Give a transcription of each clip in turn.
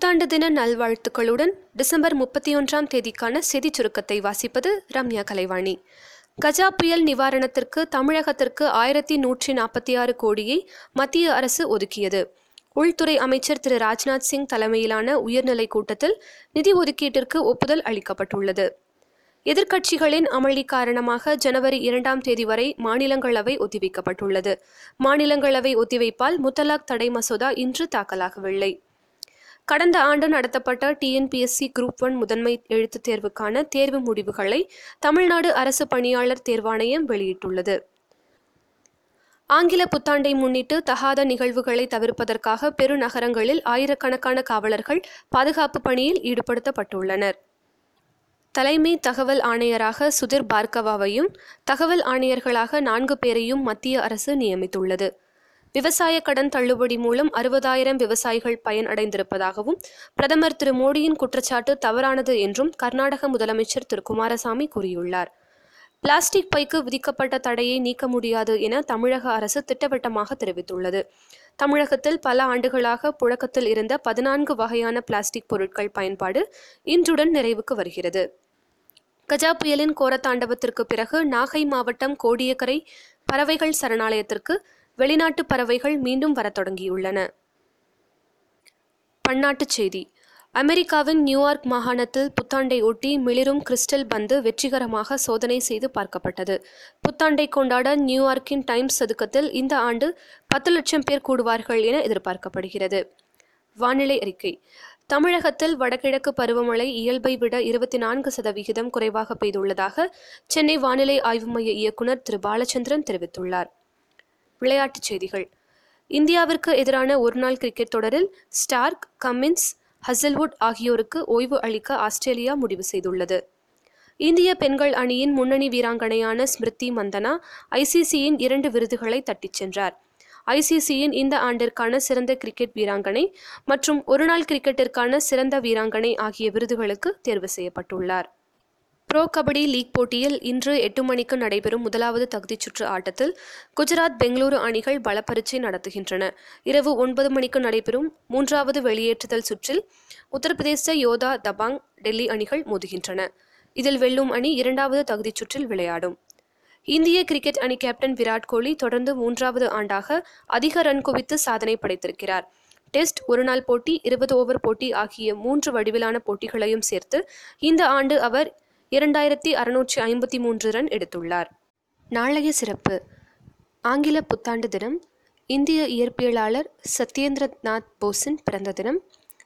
புத்தாண்டு தின நல்வாழ்த்துக்களுடன் டிசம்பர் முப்பத்தி ஒன்றாம் தேதிக்கான செய்திச் சுருக்கத்தை வாசிப்பது ரம்யா கலைவாணி. கஜா புயல் நிவாரணத்திற்கு தமிழகத்திற்கு ஆயிரத்தி நூற்றி நாற்பத்தி ஆறு கோடியை மத்திய அரசு ஒதுக்கியது. உள்துறை அமைச்சர் திரு ராஜ்நாத் சிங் தலைமையிலான உயர்நிலை கூட்டத்தில் நிதி ஒதுக்கீட்டிற்கு ஒப்புதல் அளிக்கப்பட்டுள்ளது. எதிர்க்கட்சிகளின் அமளி காரணமாக ஜனவரி இரண்டாம் தேதி வரை மாநிலங்களவை ஒத்திவைக்கப்பட்டுள்ளது. மாநிலங்களவை ஒத்திவைப்பால் முத்தலாக் தடை மசோதா இன்று தாக்கலாகவில்லை. கடந்த ஆண்டு நடத்தப்பட்ட டிஎன்பிஎஸ்சி குரூப் ஒன் முதன்மை எழுத்துத் தேர்வுக்கான தேர்வு முடிவுகளை தமிழ்நாடு அரசு பணியாளர் தேர்வாணையம் வெளியிட்டுள்ளது. ஆங்கில புத்தாண்டை முன்னிட்டு தகாத நிகழ்வுகளை தவிர்ப்பதற்காக பெருநகரங்களில் ஆயிரக்கணக்கான காவலர்கள் பாதுகாப்பு பணியில் ஈடுபடுத்தப்பட்டுள்ளனர். தலைமை தகவல் ஆணையராக சுதிர் பார்கவாவையும் தகவல் ஆணையர்களாக நான்கு பேரையும் மத்திய அரசு நியமித்துள்ளது. விவசாய கடன் தள்ளுபடி மூலம் அறுபதாயிரம் விவசாயிகள் பயன் அடைந்திருப்பதாகவும் பிரதமர் திரு மோடியின் குற்றச்சாட்டு தவறானது என்றும் கர்நாடக முதலமைச்சர் திரு குமாரசாமி கூறியுள்ளார். பிளாஸ்டிக் பைக்கு விதிக்கப்பட்ட தடையை நீக்க முடியாது என தமிழக அரசு திட்டவட்டமாக தெரிவித்துள்ளது. தமிழகத்தில் பல ஆண்டுகளாக புழக்கத்தில் இருந்த பதினான்கு வகையான பிளாஸ்டிக் பொருட்கள் பயன்பாடு இன்றுடன் நிறைவுக்கு வருகிறது. கஜா புயலின் கோரத்தாண்டவத்திற்கு பிறகு நாகை மாவட்டம் கோடியக்கரை பறவைகள் சரணாலயத்திற்கு வெளிநாட்டு பறவைகள் மீண்டும் வரத் தொடங்கியுள்ளன. பன்னாட்டுச் செய்தி. அமெரிக்காவின் நியூயார்க் மாகாணத்தில் புத்தாண்டை ஒட்டி மிளிரும் கிறிஸ்டல் பந்து வெற்றிகரமாக சோதனை செய்து பார்க்கப்பட்டது. புத்தாண்டை கொண்டாட நியூயார்க்கின் டைம்ஸ் சதுக்கத்தில் இந்த ஆண்டு பத்து லட்சம் பேர் கூடுவார்கள் என எதிர்பார்க்கப்படுகிறது. வானிலை அறிக்கை. தமிழகத்தில் வடகிழக்கு பருவமழை இயல்பை விட இருபத்தி நான்கு சதவிகிதம் குறைவாக பெய்துள்ளதாக சென்னை வானிலை ஆய்வு மைய இயக்குநர் திரு. பாலச்சந்திரன் தெரிவித்துள்ளார். விளையாட்டுச் செய்திகள். இந்தியாவிற்கு எதிரான ஒருநாள் கிரிக்கெட் தொடரில் ஸ்டார்க் கம்மின்ஸ் ஹசல்வுட் ஆகியோருக்கு ஓய்வு அளிக்க ஆஸ்திரேலியா முடிவு செய்துள்ளது. இந்திய பெண்கள் அணியின் முன்னணி வீராங்கனையான ஸ்மிருதி மந்தனா ஐசிசியின் இரண்டு விருதுகளை தட்டிச் சென்றார். ஐசிசியின் இந்த ஆண்டிற்கான சிறந்த கிரிக்கெட் வீராங்கனை மற்றும் ஒருநாள் கிரிக்கெட்டிற்கான சிறந்த வீராங்கனை ஆகிய விருதுகளுக்கு தேர்வு செய்யப்பட்டுள்ளார். ப்ரோ கபடி லீக் போட்டியில் இன்று எட்டு மணிக்கு நடைபெறும் முதலாவது தகுதிச் சுற்று ஆட்டத்தில் குஜராத் பெங்களூரு அணிகள் பலப்பரீட்சை நடத்துகின்றன. இரவு ஒன்பது மணிக்கு நடைபெறும் மூன்றாவது வெளியேற்றுதல் சுற்றில் உத்தரப்பிரதேச யோதா தபாங் டெல்லி அணிகள் மோதுகின்றன. இதில் வெல்லும் அணி இரண்டாவது தகுதிச் சுற்றில் விளையாடும். இந்திய கிரிக்கெட் அணி கேப்டன் விராட் கோலி தொடர்ந்து மூன்றாவது ஆண்டாக அதிக ரன் குவித்து சாதனை படைத்திருக்கிறார். டெஸ்ட் ஒருநாள் போட்டி இருபது ஓவர் போட்டி ஆகிய மூன்று வடிவிலான போட்டிகளையும் சேர்த்து இந்த ஆண்டு அவர் இரண்டாயிரத்தி அறுநூற்றி ஐம்பத்தி மூன்று ரன் எடுத்துள்ளார். நாளைய சிறப்பு. ஆங்கில புத்தாண்டு தினம். இந்திய இயற்பியலாளர் சத்யேந்திரநாத் போஸின் பிறந்த தினம்.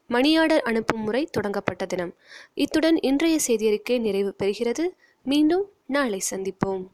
மணியாடர் அனுப்பும் முறை தொடங்கப்பட்ட தினம். இத்துடன் இன்றைய செய்தியறிக்கை நிறைவு பெறுகிறது. மீண்டும் நாளை சந்திப்போம்.